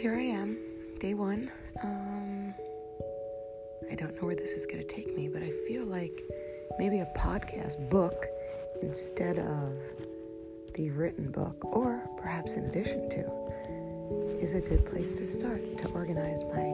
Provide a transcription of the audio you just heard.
Here I am, day one. Um, I don't know where this is going to take me, but I feel like maybe a podcast book instead of the written book, or perhaps in addition to, is a good place to start to organize my.